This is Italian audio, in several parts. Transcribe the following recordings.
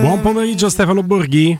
Buon pomeriggio Stefano Borghi.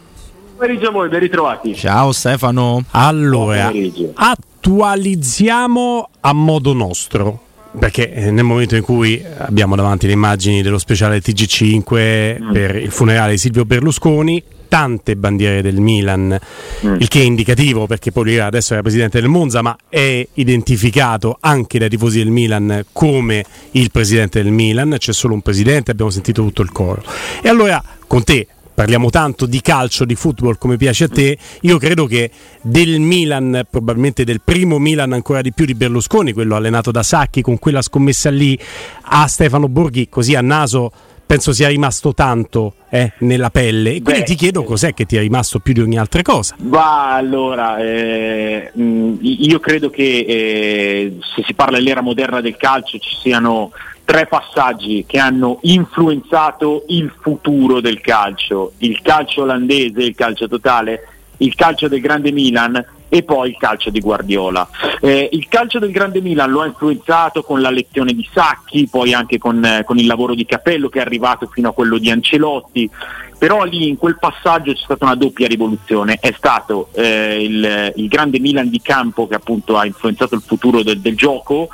pomeriggio a voi, ben ritrovati. Ciao Stefano. Allora, attualizziamo a modo nostro. Perché eh, nel momento in cui abbiamo davanti le immagini dello speciale TG5 Mm. per il funerale di Silvio Berlusconi, tante bandiere del Milan, Mm. il che è indicativo perché poi adesso è presidente del Monza, ma è identificato anche dai tifosi del Milan come il presidente del Milan, c'è solo un presidente, abbiamo sentito tutto il coro. E allora con te parliamo tanto di calcio, di football come piace a te, io credo che del Milan, probabilmente del primo Milan ancora di più di Berlusconi, quello allenato da Sacchi, con quella scommessa lì a Stefano Borghi, così a naso penso sia rimasto tanto eh, nella pelle. E quindi Beh, ti chiedo cos'è che ti è rimasto più di ogni altra cosa. Ma allora, eh, mh, io credo che eh, se si parla dell'era moderna del calcio ci siano tre passaggi che hanno influenzato il futuro del calcio, il calcio olandese, il calcio totale, il calcio del grande Milan e poi il calcio di Guardiola. Eh, il calcio del grande Milan lo ha influenzato con la lezione di Sacchi, poi anche con, eh, con il lavoro di Capello che è arrivato fino a quello di Ancelotti, però lì in quel passaggio c'è stata una doppia rivoluzione, è stato eh, il, il grande Milan di campo che appunto ha influenzato il futuro del, del gioco,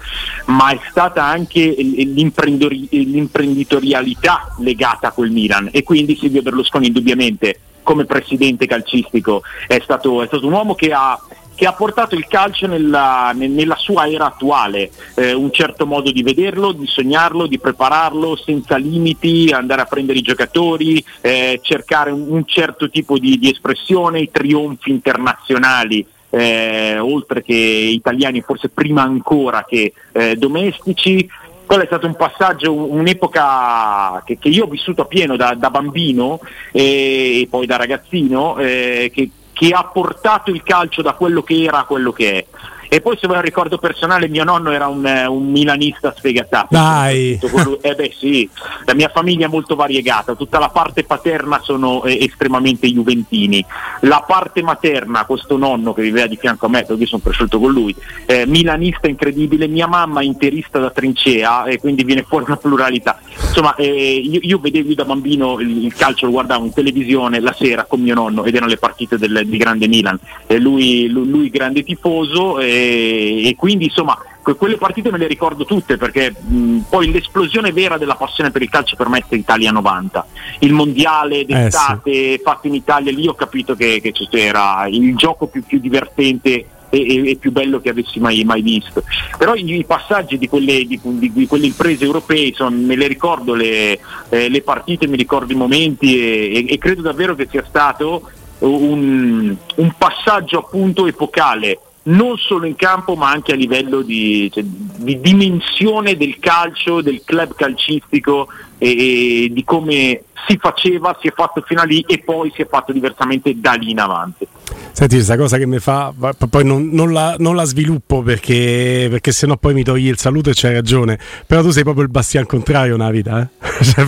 ma è stata anche l'imprendori- l'imprenditorialità legata a quel Milan. E quindi Silvio Berlusconi indubbiamente come presidente calcistico è stato, è stato un uomo che ha che ha portato il calcio nella, ne- nella sua era attuale, eh, un certo modo di vederlo, di sognarlo, di prepararlo senza limiti, andare a prendere i giocatori, eh, cercare un, un certo tipo di, di espressione, i trionfi internazionali. eh, oltre che italiani, forse prima ancora che eh, domestici, quello è stato un passaggio, un- un'epoca che, che io ho vissuto a pieno da, da bambino e, e poi da ragazzino, eh, che, che ha portato il calcio da quello che era a quello che è. E poi se vuoi un ricordo personale, mio nonno era un, eh, un milanista sfegatato. Dai. Eh beh sì, la mia famiglia è molto variegata, tutta la parte paterna sono eh, estremamente juventini, la parte materna, questo nonno che viveva di fianco a me, perché io sono cresciuto con lui, eh, milanista incredibile, mia mamma interista da trincea e quindi viene fuori una pluralità. Insomma, eh, io, io vedevo da bambino il, il calcio, lo guardavo in televisione la sera con mio nonno ed erano le partite del, di grande Milan, Eh, lui, lui, lui grande tifoso eh, e quindi insomma que- quelle partite me le ricordo tutte perché mh, poi l'esplosione vera della passione per il calcio per me è Italia 90 il mondiale d'estate fatto in Italia lì ho capito che, che c'era il gioco più, più divertente e, e- e più bello che avessi mai, mai visto. Però i, i passaggi di quelle, di, di- di quelle imprese europee insomma, me le ricordo le, eh, le partite mi ricordo i momenti e, e- e credo davvero che sia stato un, un passaggio appunto epocale non solo in campo ma anche a livello di, cioè, di dimensione del calcio, del club calcistico e, e di come si faceva, si è fatto fino a lì e poi si è fatto diversamente da lì in avanti. Senti, questa cosa che mi fa, poi non, non la, non la sviluppo perché, perché sennò poi mi togli il saluto e c'hai ragione. Però tu sei proprio il bastian contrario nella vita, eh? Cioè,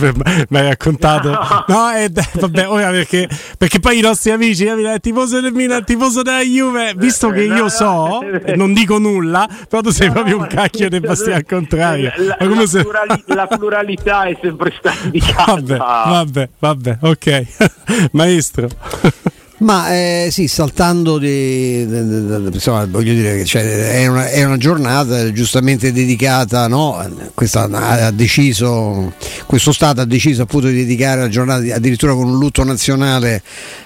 mi hai raccontato. No, eh, vabbè, ora perché, perché poi i nostri amici, capito? il tifoso del Milan, il tifoso della Juve, visto che io so, non dico nulla, però tu sei proprio un cacchio del bastian contrario. La, la plurali- la pluralità è sempre stata indicata. Vabbè, vabbè, vabbè, ok. Maestro. Ma eh, sì, saltando di, di, di, insomma, voglio dire che cioè, è, una, è, una, giornata giustamente dedicata, no? Questa, ha deciso, questo Stato ha deciso appunto di dedicare la giornata addirittura con un lutto nazionale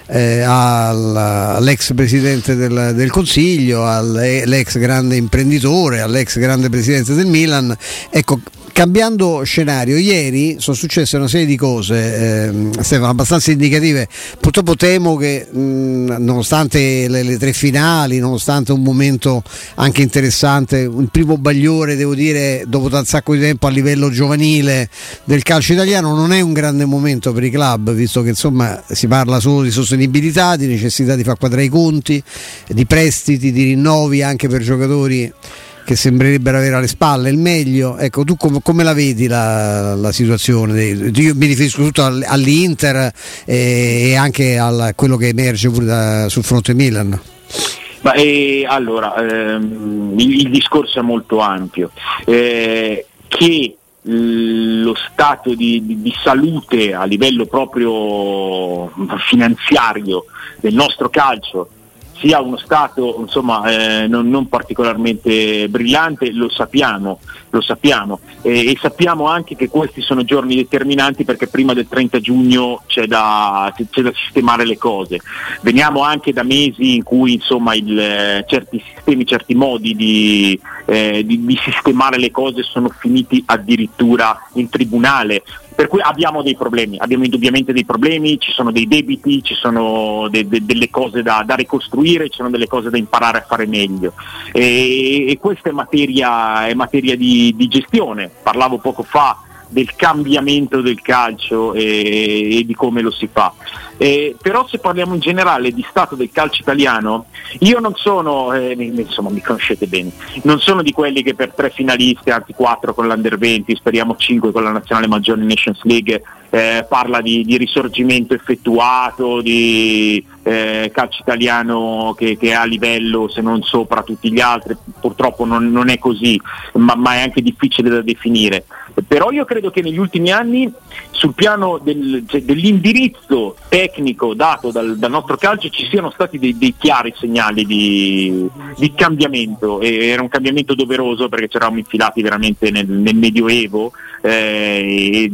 eh, all'ex presidente del, del Consiglio, all'ex grande imprenditore, all'ex grande presidente del Milan. Ecco, cambiando scenario, ieri sono successe una serie di cose, eh, Stefano, abbastanza indicative. Purtroppo temo che mh, nonostante le, le, tre finali, nonostante un momento anche interessante, il primo bagliore, devo dire, dopo un sacco di tempo a livello giovanile del calcio italiano, non è un grande momento per i club, visto che insomma si parla solo di sostenibilità, di necessità di far quadrare i conti, di prestiti, di rinnovi anche per giocatori che sembrerebbero avere alle spalle il meglio. Ecco, tu com- come la vedi la, la, situazione? Io mi riferisco tutto all'Inter e, e anche a quello che emerge pure da, sul fronte Milan. Ma, eh, allora, ehm, il, il, discorso è molto ampio. Eh, che lo stato di, di, di, salute a livello proprio finanziario del nostro calcio sia uno Stato insomma, eh, non, non, particolarmente brillante, lo sappiamo, lo sappiamo. Eh, e sappiamo anche che questi sono giorni determinanti perché prima del 30 giugno c'è da, c'è da sistemare le cose. Veniamo anche da mesi in cui insomma, il, eh, certi sistemi, certi modi di, eh, di, di sistemare le cose sono finiti addirittura in tribunale per cui abbiamo dei problemi, abbiamo indubbiamente dei problemi, ci sono dei debiti, ci sono de- de- delle cose da, da, ricostruire, ci sono delle cose da imparare a fare meglio. E, e questa è materia, è materia di, di gestione, parlavo poco fa del cambiamento del calcio e, e, di come lo si fa. Eh, però se parliamo in generale di stato del calcio italiano, io non sono, eh, insomma mi conoscete bene, non sono di quelli che per tre finaliste, anzi quattro con l'Under 20, speriamo cinque con la nazionale maggiore Nations League, eh, parla di, di, risorgimento effettuato, di eh, calcio italiano che, che, è a livello se non sopra tutti gli altri, purtroppo non, non è così, ma, ma, è anche difficile da definire. Però io credo che negli ultimi anni sul piano del, cioè, dell'indirizzo tecnico dato dal, dal, nostro calcio ci siano stati dei, dei chiari segnali di, di, cambiamento, e era un cambiamento doveroso perché ci eravamo infilati veramente nel, nel Medioevo eh, e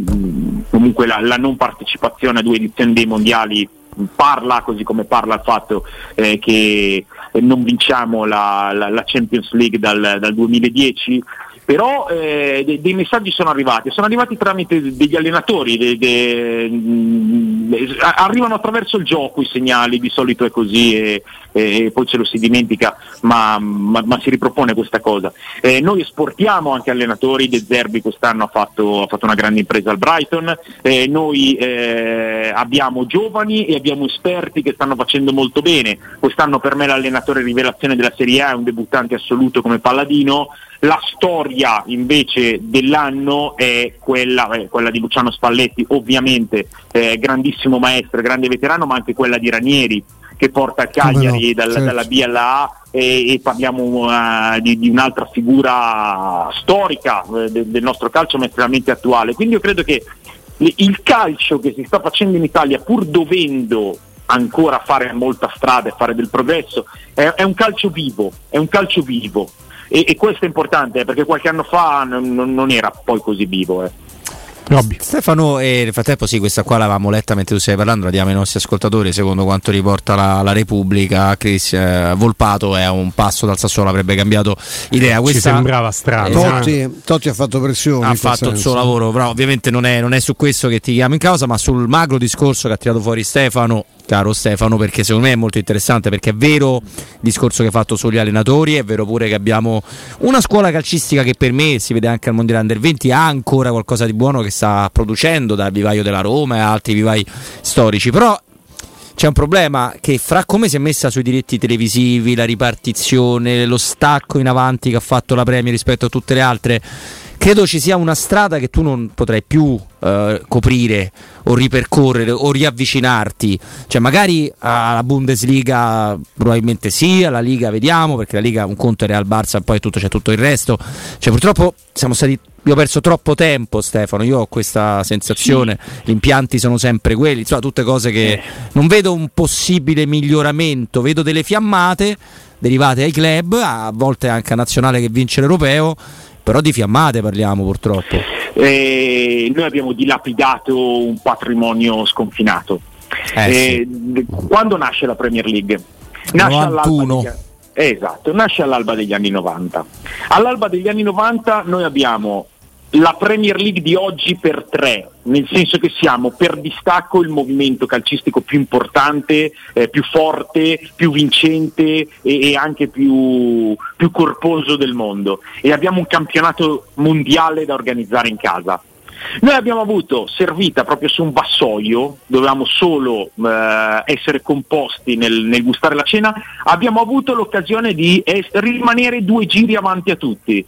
comunque la, la non partecipazione a due edizioni dei mondiali parla, così come parla il fatto eh, che non vinciamo la, la, la Champions League dal, dal 2010 però eh, dei, dei, messaggi sono arrivati, sono arrivati tramite degli allenatori, de, de, mh, mm, arrivano attraverso il gioco i segnali, di solito è così e, e poi ce lo si dimentica, ma, ma, ma si ripropone questa cosa. Eh, noi esportiamo anche allenatori, De Zerbi quest'anno ha fatto, ha fatto una grande impresa al Brighton, eh, noi eh, abbiamo giovani e abbiamo esperti che stanno facendo molto bene, quest'anno per me l'allenatore rivelazione della Serie A è un debuttante assoluto come Palladino, la storia invece dell'anno è quella, eh, quella di Luciano Spalletti, ovviamente eh, grandissimo maestro, grande veterano, ma anche quella di Ranieri che porta Cagliari no, dal, certo. dalla B alla A e, e parliamo uh, di, di, un'altra figura storica eh, de, del nostro calcio ma estremamente attuale. Quindi io credo che il calcio che si sta facendo in Italia pur dovendo ancora fare molta strada e fare del progresso è, è un calcio vivo, è un calcio vivo e, e questo è importante perché qualche anno fa non, non era poi così vivo. Eh. Robby. Stefano, eh, nel frattempo sì, questa qua l'avevamo letta mentre tu stavi parlando, la diamo ai nostri ascoltatori, secondo quanto riporta la, la Repubblica, Chris eh, Volpato è un passo dal Sassuolo, avrebbe cambiato idea. Questa, Ci sembrava strano. Totti, Totti, ha fatto pressione. Ha fatto senso. il suo lavoro, però ovviamente non è, non è su questo che ti chiamo in causa, ma sul magro discorso che ha tirato fuori Stefano, caro Stefano, perché secondo me è molto interessante, perché è vero il discorso che hai fatto sugli allenatori, è vero pure che abbiamo una scuola calcistica che per me si vede anche al Mondiale Under 20 ha ancora qualcosa di buono che sta producendo dal vivaio della Roma e altri vivai storici, però c'è un problema che fra come si è messa sui diritti televisivi, la ripartizione, lo stacco in avanti che ha fatto la Premier rispetto a tutte le altre credo ci sia una strada che tu non potrai più eh, coprire o ripercorrere o riavvicinarti. Cioè, magari alla Bundesliga probabilmente sì, alla Liga vediamo, perché la Liga un conto è Real Barça, poi tutto, c'è tutto il resto. Cioè, purtroppo siamo stati io ho perso troppo tempo, Stefano. Io ho questa sensazione. Sì. Gli impianti sono sempre quelli, insomma, tutte cose che eh. non vedo un possibile miglioramento. Vedo delle fiammate derivate ai club, a volte anche a nazionale che vince l'europeo. Però di fiammate parliamo purtroppo. Eh, noi abbiamo dilapidato un patrimonio sconfinato. Eh, eh, sì. Quando nasce la Premier League? Nasce 91. Degli, esatto, nasce all'alba degli anni 90. All'alba degli anni 90 noi abbiamo la Premier League di oggi per tre, nel senso che siamo per distacco il movimento calcistico più importante, eh, più forte, più vincente e, e anche più, più corposo del mondo e abbiamo un campionato mondiale da organizzare in casa. Noi abbiamo avuto servita proprio su un vassoio, dovevamo solo eh, essere composti nel, nel, gustare la cena, abbiamo avuto l'occasione di es- rimanere due giri avanti a tutti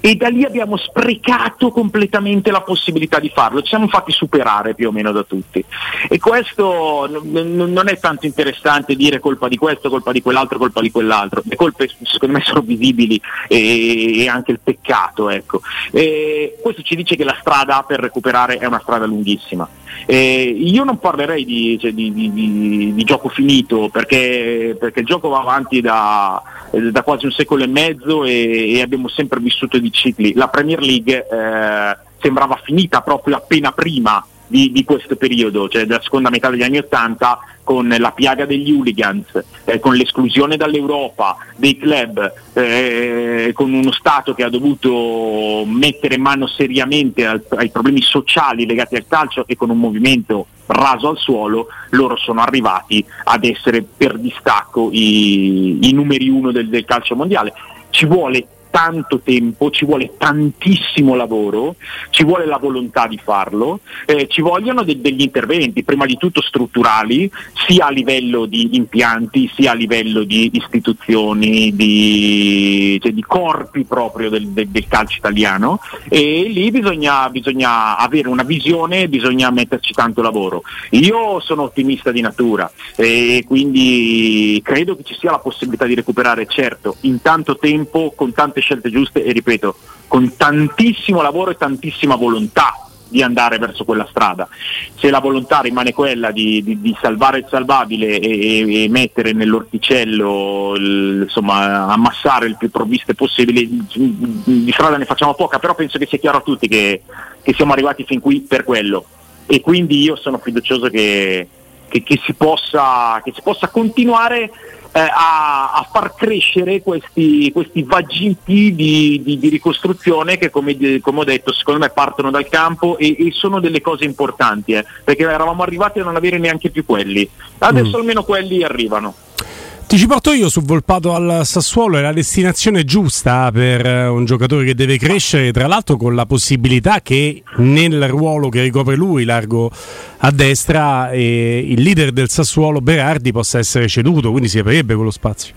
e da lì abbiamo sprecato completamente la possibilità di farlo, ci siamo fatti superare più o meno da tutti e questo n- non è tanto interessante dire colpa di questo, colpa di quell'altro, colpa di quell'altro, le colpe secondo me sono visibili e, e anche il peccato. Ecco. questo ci dice che la strada per recuperare è una strada lunghissima. E io non parlerei di, cioè, di, di, di gioco finito perché, perché, il gioco va avanti da, da, quasi un secolo e mezzo e, e abbiamo sempre vissuto di cicli. La Premier League eh, sembrava finita proprio appena prima di, di, questo periodo, cioè della seconda metà degli anni Ottanta, con la piaga degli hooligans, eh, con l'esclusione dall'Europa dei club, eh, con uno Stato che ha dovuto mettere mano seriamente al, ai problemi sociali legati al calcio e con un movimento raso al suolo, loro sono arrivati ad essere per distacco i, i numeri uno del, del calcio mondiale. Ci vuole tanto tempo, ci vuole tantissimo lavoro, ci vuole la volontà di farlo, eh, ci vogliono de- degli interventi, prima di tutto strutturali, sia a livello di impianti, sia a livello di istituzioni, di, cioè di corpi proprio del, del, del, calcio italiano e lì bisogna, bisogna avere una visione, bisogna metterci tanto lavoro. Io sono ottimista di natura e quindi credo che ci sia la possibilità di recuperare certo in tanto tempo con tante scelte giuste e ripeto, con tantissimo lavoro e tantissima volontà di andare verso quella strada. Se la volontà rimane quella di, di, di salvare il salvabile e, e mettere nell'orticello, il, insomma, ammassare il più provviste possibile, di strada ne facciamo poca, però penso che sia chiaro a tutti che, che siamo arrivati fin qui per quello. E quindi io sono fiducioso che, che, che si, possa, si possa continuare a, a, far crescere questi, questi vagiti di, di, di, ricostruzione che come, come, ho detto secondo me partono dal campo e, e sono delle cose importanti eh, perché eravamo arrivati a non avere neanche più quelli adesso mm. almeno quelli arrivano ti ci porto io su Volpato al Sassuolo, è la destinazione giusta per eh, un giocatore che deve crescere, tra l'altro con la possibilità che nel ruolo che ricopre lui, largo a destra, eh, il leader del Sassuolo Berardi possa essere ceduto, quindi si aprirebbe quello spazio.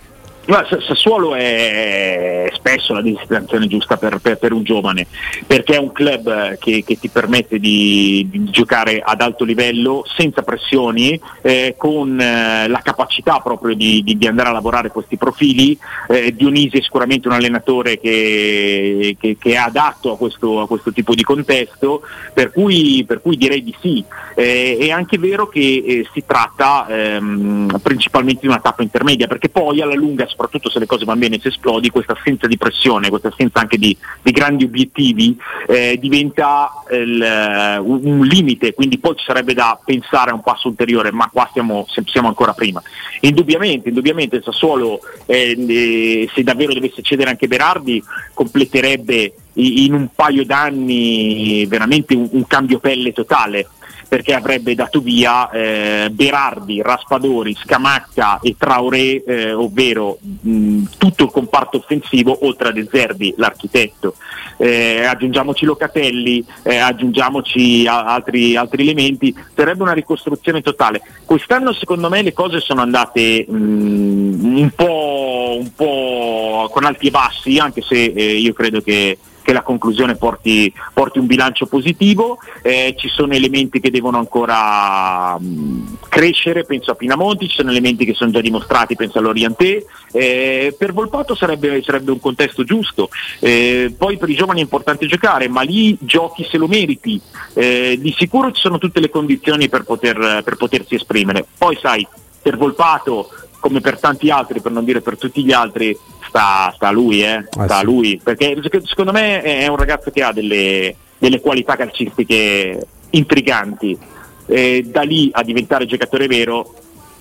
Sassuolo è spesso la destinazione giusta per, per, per, un giovane, perché è un club che, che ti permette di, di, giocare ad alto livello, senza pressioni, eh, con eh, la capacità proprio di, di, andare a lavorare questi profili. Eh, Dionisi è sicuramente un allenatore che, che, che è adatto a questo, a questo, tipo di contesto, per cui, per cui direi di sì. Eh, è anche vero che eh, si tratta ehm, principalmente di una tappa intermedia, perché poi alla lunga soprattutto se le cose vanno bene e se esplodi, questa assenza di pressione, questa assenza anche di, di grandi obiettivi eh, diventa il, eh, un, un, limite, quindi poi ci sarebbe da pensare a un passo ulteriore, ma qua siamo, siamo ancora prima. Indubbiamente, indubbiamente il Sassuolo, eh, se davvero dovesse cedere anche Berardi, completerebbe in un paio d'anni veramente un, un cambio pelle totale perché avrebbe dato via eh, Berardi, Raspadori, Scamacca e Traoré, eh, ovvero mh, tutto il comparto offensivo oltre ad Ezerdi, l'architetto. Eh, aggiungiamoci Locatelli, eh, aggiungiamoci a- altri, altri, elementi, sarebbe una ricostruzione totale. Quest'anno secondo me le cose sono andate mh, un, po', un, po', con alti e bassi, anche se eh, io credo che che la conclusione porti, porti un bilancio positivo, eh, ci sono elementi che devono ancora mh, crescere, penso a Pinamonti, ci sono elementi che sono già dimostrati, penso all'Orienté, eh, per Volpato sarebbe, sarebbe, un contesto giusto, eh, poi per i giovani è importante giocare, ma lì giochi se lo meriti, eh, di sicuro ci sono tutte le condizioni per, poter, per potersi esprimere, poi sai, per Volpato come per tanti altri, per non dire per tutti gli altri, sta, sta a lui, eh? sta ah, sì. a lui, perché secondo me è un ragazzo che ha delle, delle qualità calcistiche intriganti. Eh, da lì a diventare giocatore vero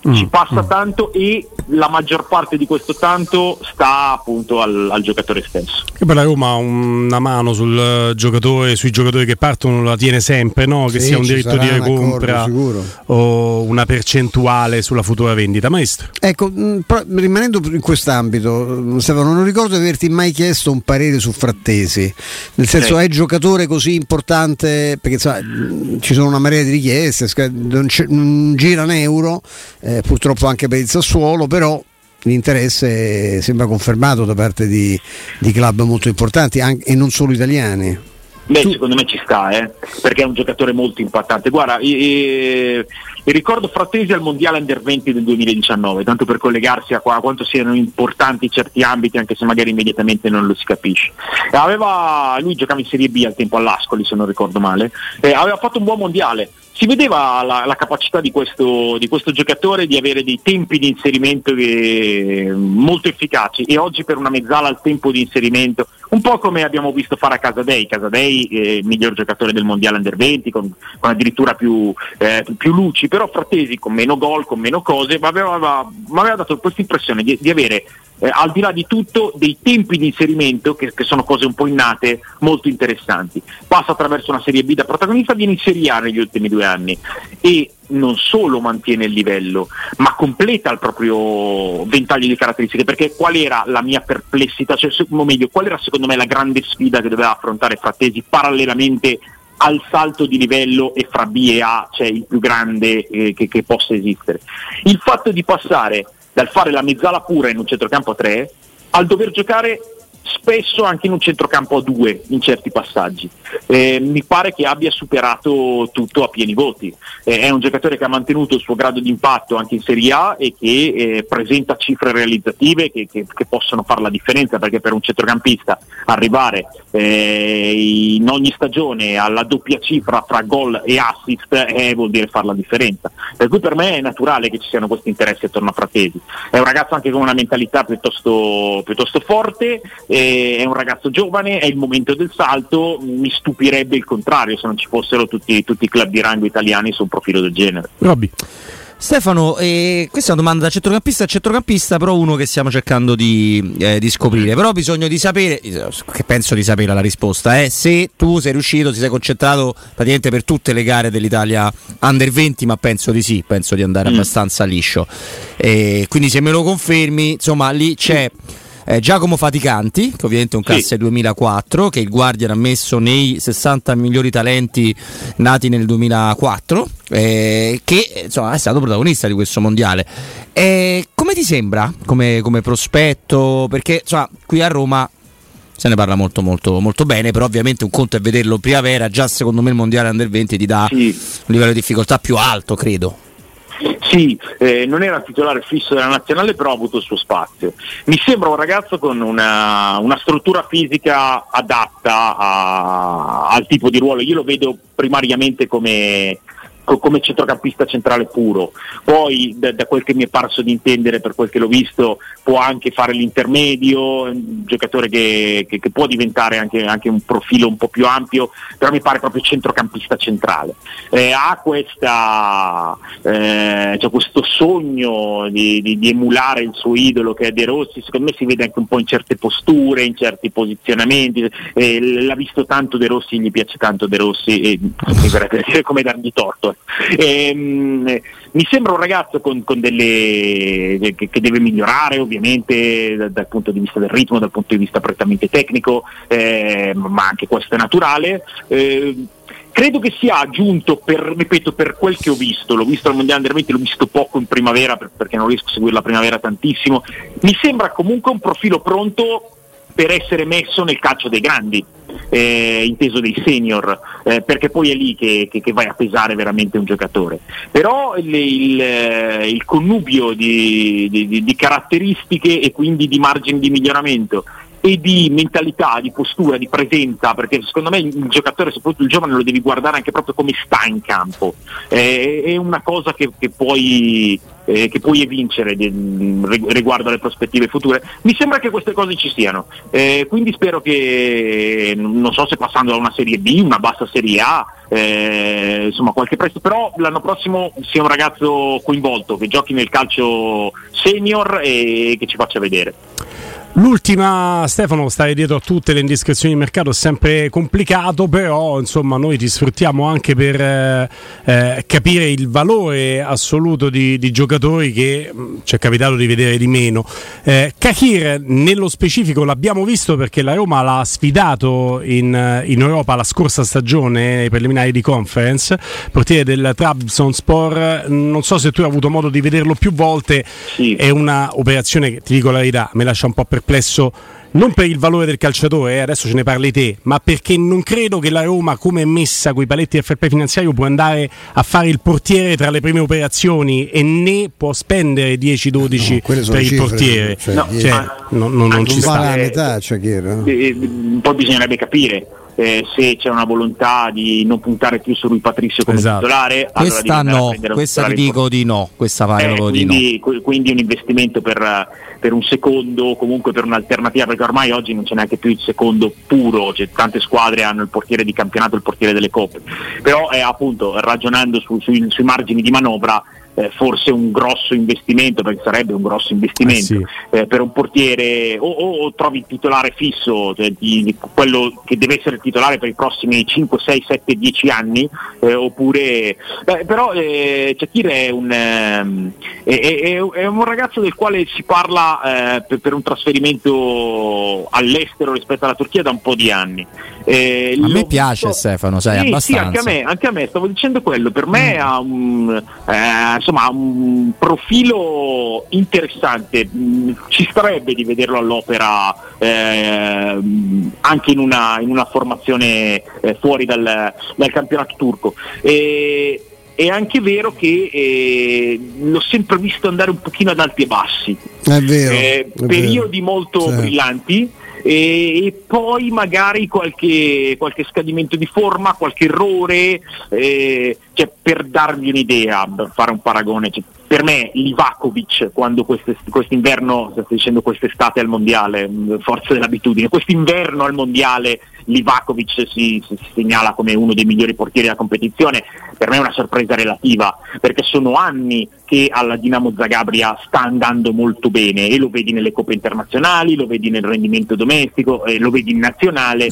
Mm, ci passa mm. tanto e la maggior parte di questo tanto sta appunto al, al giocatore stesso. E poi la Roma una mano sul giocatore, sui giocatori che partono la tiene sempre, no? che sì, sia un diritto di recompra o una percentuale sulla futura vendita, maestro. Ecco, mh, mm, rimanendo in quest'ambito, Stefano, non ricordo di averti mai chiesto un parere su Frattesi, nel senso sì. è giocatore così importante, perché insomma, ci sono una marea di richieste, non, non gira un euro eh, purtroppo anche per il Sassuolo, però l'interesse sembra confermato da parte di, di club molto importanti anche, e non solo italiani. Beh, tu... secondo me ci sta, eh? perché è un giocatore molto impattante. Guarda, eh, ricordo Frattesi al Mondiale Under 20 del 2019, tanto per collegarsi a, qua, a, quanto siano importanti certi ambiti, anche se magari immediatamente non lo si capisce. Aveva, lui giocava in Serie B al tempo all'Ascoli, se non ricordo male, eh, aveva fatto un buon mondiale, si vedeva la, la capacità di questo, di questo, giocatore di avere dei tempi di inserimento che, molto efficaci e oggi per una mezzala il tempo di inserimento, un po' come abbiamo visto fare a Casadei, Casadei eh, miglior giocatore del mondiale under 20 con, con addirittura più, eh, più, luci, però Frattesi con meno gol, con meno cose, mi aveva, aveva, dato questa impressione di, di avere eh, al di là di tutto dei tempi di inserimento che, che, sono cose un po' innate molto interessanti. Passa attraverso una Serie B da protagonista, viene in Serie A negli ultimi due anni e non solo mantiene il livello, ma completa il proprio ventaglio di caratteristiche, perché qual era la mia perplessità, cioè, o meglio, qual era secondo me la grande sfida che doveva affrontare Frattesi parallelamente al salto di livello e fra B e A c'è cioè il più grande eh, che, che possa esistere. Il fatto di passare dal fare la mezzala pura in un centrocampo a 3 al dover giocare spesso anche in un centrocampo a due in certi passaggi. Eh, mi pare che abbia superato tutto a pieni voti. Eh, è un giocatore che ha mantenuto il suo grado di impatto anche in Serie A e che eh, presenta cifre realizzative che, che, che, possono fare la differenza perché per un centrocampista arrivare eh, in ogni stagione alla doppia cifra fra gol e assist eh, vuol dire fare la differenza. Per cui per me è naturale che ci siano questi interessi attorno a Fratesi. È un ragazzo anche con una mentalità piuttosto, piuttosto forte è un ragazzo giovane, è il momento del salto, mi stupirebbe il contrario se non ci fossero tutti, tutti i club di rango italiani su un profilo del genere. Robby. Stefano, eh, questa è una domanda da centrocampista a centrocampista, però uno che stiamo cercando di, eh, di, scoprire. Però ho bisogno di sapere, che penso di sapere la risposta, eh, se tu sei riuscito, ti sei concentrato praticamente per tutte le gare dell'Italia under 20, ma penso di sì, penso di andare mm. abbastanza liscio. quindi se me lo confermi, insomma, lì c'è... Mm eh, Giacomo Faticanti, che ovviamente è un classe sì. 2004, che il Guardian ha messo nei 60 migliori talenti nati nel 2004, eh, che insomma, è stato protagonista di questo mondiale. Eh, come ti sembra come, come prospetto? Perché insomma, qui a Roma se ne parla molto molto molto bene, però ovviamente un conto è vederlo primavera, già secondo me il mondiale under 20 ti dà sì. un livello di difficoltà più alto, credo. Sì, eh, non era titolare fisso della nazionale, però ha avuto il suo spazio. Mi sembra un ragazzo con una, una struttura fisica adatta a, al tipo di ruolo. Io lo vedo primariamente come, come centrocampista centrale puro. Poi da, da, quel che mi è parso di intendere, per quel che l'ho visto, può anche fare l'intermedio, un giocatore che, che, che può diventare anche, anche, un profilo un po' più ampio, però mi pare proprio centrocampista centrale. Eh, ha questa, eh, cioè questo sogno di, di, di, emulare il suo idolo che è De Rossi, secondo me si vede anche un po' in certe posture, in certi posizionamenti, eh, l'ha visto tanto De Rossi, gli piace tanto De Rossi e mi verrebbe dire come dargli torto Ehm, mi sembra un ragazzo con, con delle, che, che, deve migliorare ovviamente dal, dal, punto di vista del ritmo, dal punto di vista prettamente tecnico, eh, ma anche questo è naturale. Eh, credo che sia aggiunto per, ripeto, per quel che ho visto, l'ho visto al Mondiale Under 20, l'ho visto poco in primavera perché non riesco a seguire la primavera tantissimo, mi sembra comunque un profilo pronto per essere messo nel calcio dei grandi. Eh, inteso dei senior, eh, perché poi è lì che, che, che, vai a pesare veramente un giocatore. Però il, il, eh, il connubio di, di, di, caratteristiche e quindi di margini di miglioramento e di mentalità, di postura, di presenza, perché secondo me il giocatore, soprattutto il giovane, lo devi guardare anche proprio come sta in campo. Eh, è una cosa che, che puoi eh, che puoi vincere di, riguardo alle prospettive future. Mi sembra che queste cose ci siano, eh, quindi spero che, non so se passando da una serie B, una bassa serie A, eh, insomma qualche prezzo, però l'anno prossimo sia un ragazzo coinvolto, che giochi nel calcio senior e che ci faccia vedere. L'ultima, Stefano, stare dietro a tutte le indiscrezioni di mercato è sempre complicato, però insomma noi ti sfruttiamo anche per eh, eh, capire il valore assoluto di, di giocatori che mh, mm, ci è capitato di vedere di meno. Eh, Kahir nello specifico l'abbiamo visto perché la Roma l'ha sfidato in, in Europa la scorsa stagione nei preliminari di conference, portiere del Trabzonspor, non so se tu hai avuto modo di vederlo più volte, sì. è una operazione che ti dico la verità, mi lascia un po' perplesso perplesso non per il valore del calciatore, eh, adesso ce ne parli te, ma perché non credo che la Roma, come è messa con i paletti FP finanziario, può andare a fare il portiere tra le prime operazioni e né può spendere 10-12 no, per il cifre, portiere. Cioè, no, cioè, no, no, non ci sta. Metà, cioè, eh, poi bisognerebbe capire eh, se c'è una volontà di non puntare più su Rui Patrizio come esatto. titolare, questa no, questa ti dico di no, questa pare eh, quindi, di no. quindi un investimento per, per, un secondo o comunque per un'alternativa, perché ormai oggi non c'è neanche più il secondo puro, cioè, tante squadre hanno il portiere di campionato e il portiere delle coppe, però eh, appunto ragionando su, sui, sui margini di manovra eh, forse un grosso investimento, perché sarebbe un grosso investimento eh sì. eh, per un portiere, o, o, trovi il titolare fisso, cioè di, di quello che deve essere il titolare per i prossimi 5, 6, 7, 10 anni, eh, oppure... Beh, però eh, Shakir è un, ehm, è, è, è un, ragazzo del quale si parla eh, per, per, un trasferimento all'estero rispetto alla Turchia da un po' di anni. Eh, a me piace visto... Stefano, sai, sì, abbastanza. Sì, anche a, me, anche a me, stavo dicendo quello, per me mm. ha un, eh, insomma, un profilo interessante, mm, ci starebbe di vederlo all'opera eh, anche in una, in una formazione eh, fuori dal, dal, campionato turco. E, è anche vero che eh, l'ho sempre visto andare un pochino ad alti e bassi. È vero. Eh, è periodi vero. molto sì. brillanti e, e poi magari qualche, qualche, scadimento di forma, qualche errore, eh, cioè, per darvi un'idea, per fare un paragone, cioè, per me Livakovic quando quest'inverno, state dicendo quest'estate al mondiale, forza dell'abitudine, quest'inverno al mondiale Livakovic si, si, segnala come uno dei migliori portieri della competizione, per me è una sorpresa relativa, perché sono anni che alla Dinamo Zagabria sta andando molto bene e lo vedi nelle coppe internazionali, lo vedi nel rendimento domestico, eh, lo vedi in nazionale.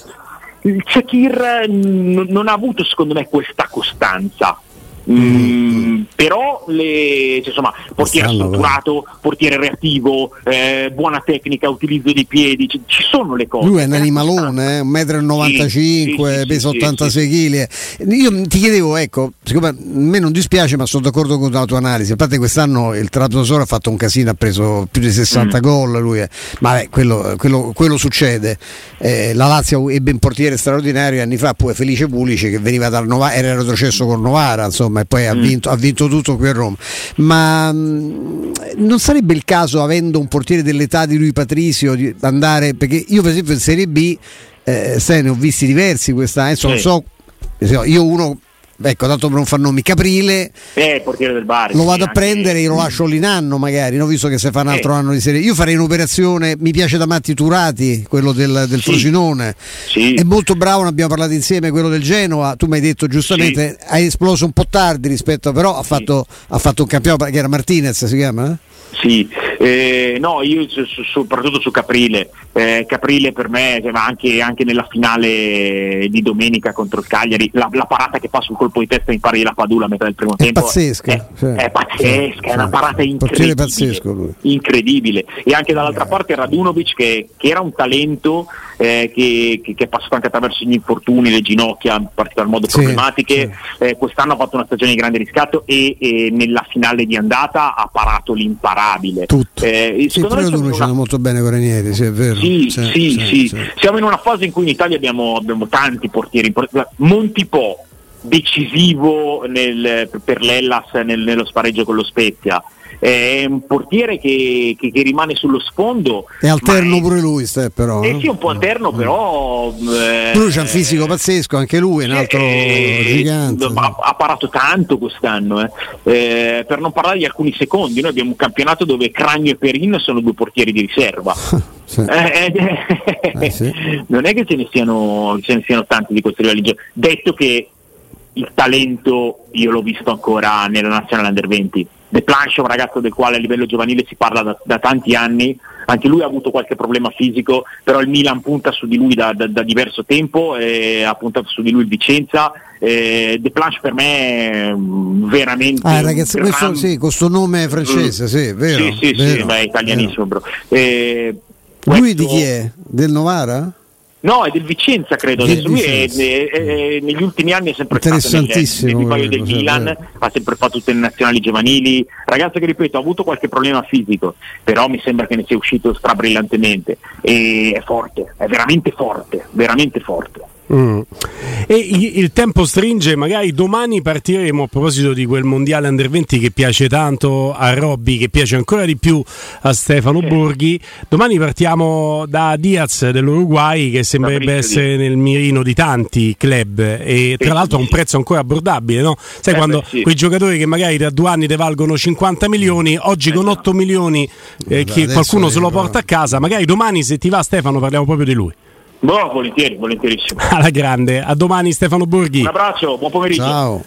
Il Shakir n- non ha avuto secondo me questa costanza Mm, però le, cioè, insomma, portiere strutturato, portiere reattivo, eh, buona tecnica, utilizzo dei piedi, ci, ci sono le cose. Lui è un animalone, eh, 1,95 m, sì, sì, pesa sì, 86 kg. Io ti chiedevo, ecco, siccome a me non dispiace, ma sono d'accordo con la tua analisi. A parte quest'anno il Trabzonspor ha fatto un casino, ha preso più di 60 mm. gol lui, eh. ma beh, quello, quello, quello, succede. Eh, la Lazio ebbe un portiere straordinario anni fa, poi Felice Pulici che veniva dal Novara, era retrocesso con Novara, insomma insomma, e poi mm. ha, vinto, ha, vinto, tutto qui a Roma. Ma mh, mm, non sarebbe il caso, avendo un portiere dell'età di lui Patrizio, di andare, perché io per esempio in Serie B, eh, se ne ho visti diversi quest'anno, sì. non so, io uno ecco, tanto per non far nomi, Caprile, eh, portiere del bar, lo vado a prendere e lo lascio lì in anno magari, no? visto che se fa un altro eh. anno di serie. Io farei un'operazione, mi piace da Matti Turati, quello del, del sì. Frosinone, sì. è molto bravo, ne abbiamo parlato insieme, quello del Genoa, tu mi hai detto giustamente, sì. ha esploso un po' tardi rispetto, però ha fatto, ha fatto un campionato, che era Martinez si chiama? Eh? Sì, eh, no, io su, su, soprattutto su Caprile, eh, Caprile per me, cioè, anche, anche, nella finale di domenica contro il Cagliari, la, la, parata che fa sul colpo di testa in pari la Padula a metà del primo è tempo pazzesca, è, cioè, è pazzesca, cioè, è una parata incredibile, pazzesco incredibile. E anche dall'altra eh. parte Radunovic che, che, era un talento eh, che, che, che, è passato anche attraverso gli infortuni, le ginocchia in particolar modo sì, problematiche, sì. Eh, quest'anno ha fatto una stagione di grande riscatto e, e, nella finale di andata ha parato l'imparabile. Tutto tutto. Eh, sì, però tu una... molto bene con Ranieri, sì, è vero. Sì, sì, sì, sì, sì, Siamo in una fase in cui in Italia abbiamo, abbiamo tanti portieri. Montipò, decisivo nel, per l'Ellas nel, nello spareggio con lo Spezia è un portiere che, che, che, rimane sullo sfondo. È alterno è, pure lui, Ste, però. Eh sì, un po' alterno, però. Eh, lui c'ha un fisico pazzesco, anche lui è un altro eh, gigante. Ha, ha, parato tanto quest'anno, eh. Eh, per non parlare di alcuni secondi. Noi abbiamo un campionato dove Cragno e Perin sono due portieri di riserva. sì. Eh, sì. Non è che ce ne, siano, ce ne siano tanti di questo livello. Detto che il talento io l'ho visto ancora nella nazionale under 20. De Planche è un ragazzo del quale a livello giovanile si parla da, da, tanti anni, anche lui ha avuto qualche problema fisico, però il Milan punta su di lui da, da, da diverso tempo, e ha puntato su di lui il Vicenza. Eh, De Planche per me è veramente... Ah ragazzi, gran... questo, sì, questo nome francese, sì, vero? Sì, sì, vero, sì, beh, è italianissimo bro. Eh, lui di chi è? Del Novara? No, è del Vicenza credo, adesso. Lui è, è, è, negli ultimi anni è sempre stato nel, nel del Milan, ha sempre fatto tutte le nazionali giovanili, ragazzo che ripeto ha avuto qualche problema fisico, però mi sembra che ne sia uscito strabrillantemente. E è forte, è veramente forte, veramente forte. Mm. E il tempo stringe, magari domani partiremo a proposito di quel mondiale under 20 che piace tanto a Robby, che piace ancora di più a Stefano Borghi. Domani partiamo da Diaz dell'Uruguay che sembrerebbe essere nel mirino di tanti club e tra l'altro a un prezzo ancora abbordabile, no? Sai eh quando beh, sì. quei giocatori che magari da due anni te valgono 50 milioni, oggi eh con 8 milioni eh, qualcuno se lo porta a casa, magari domani se ti va Stefano parliamo proprio di lui. Boh, volentieri, volentierissimo. Alla grande, a domani Stefano Borghi. Un abbraccio, buon pomeriggio. Ciao.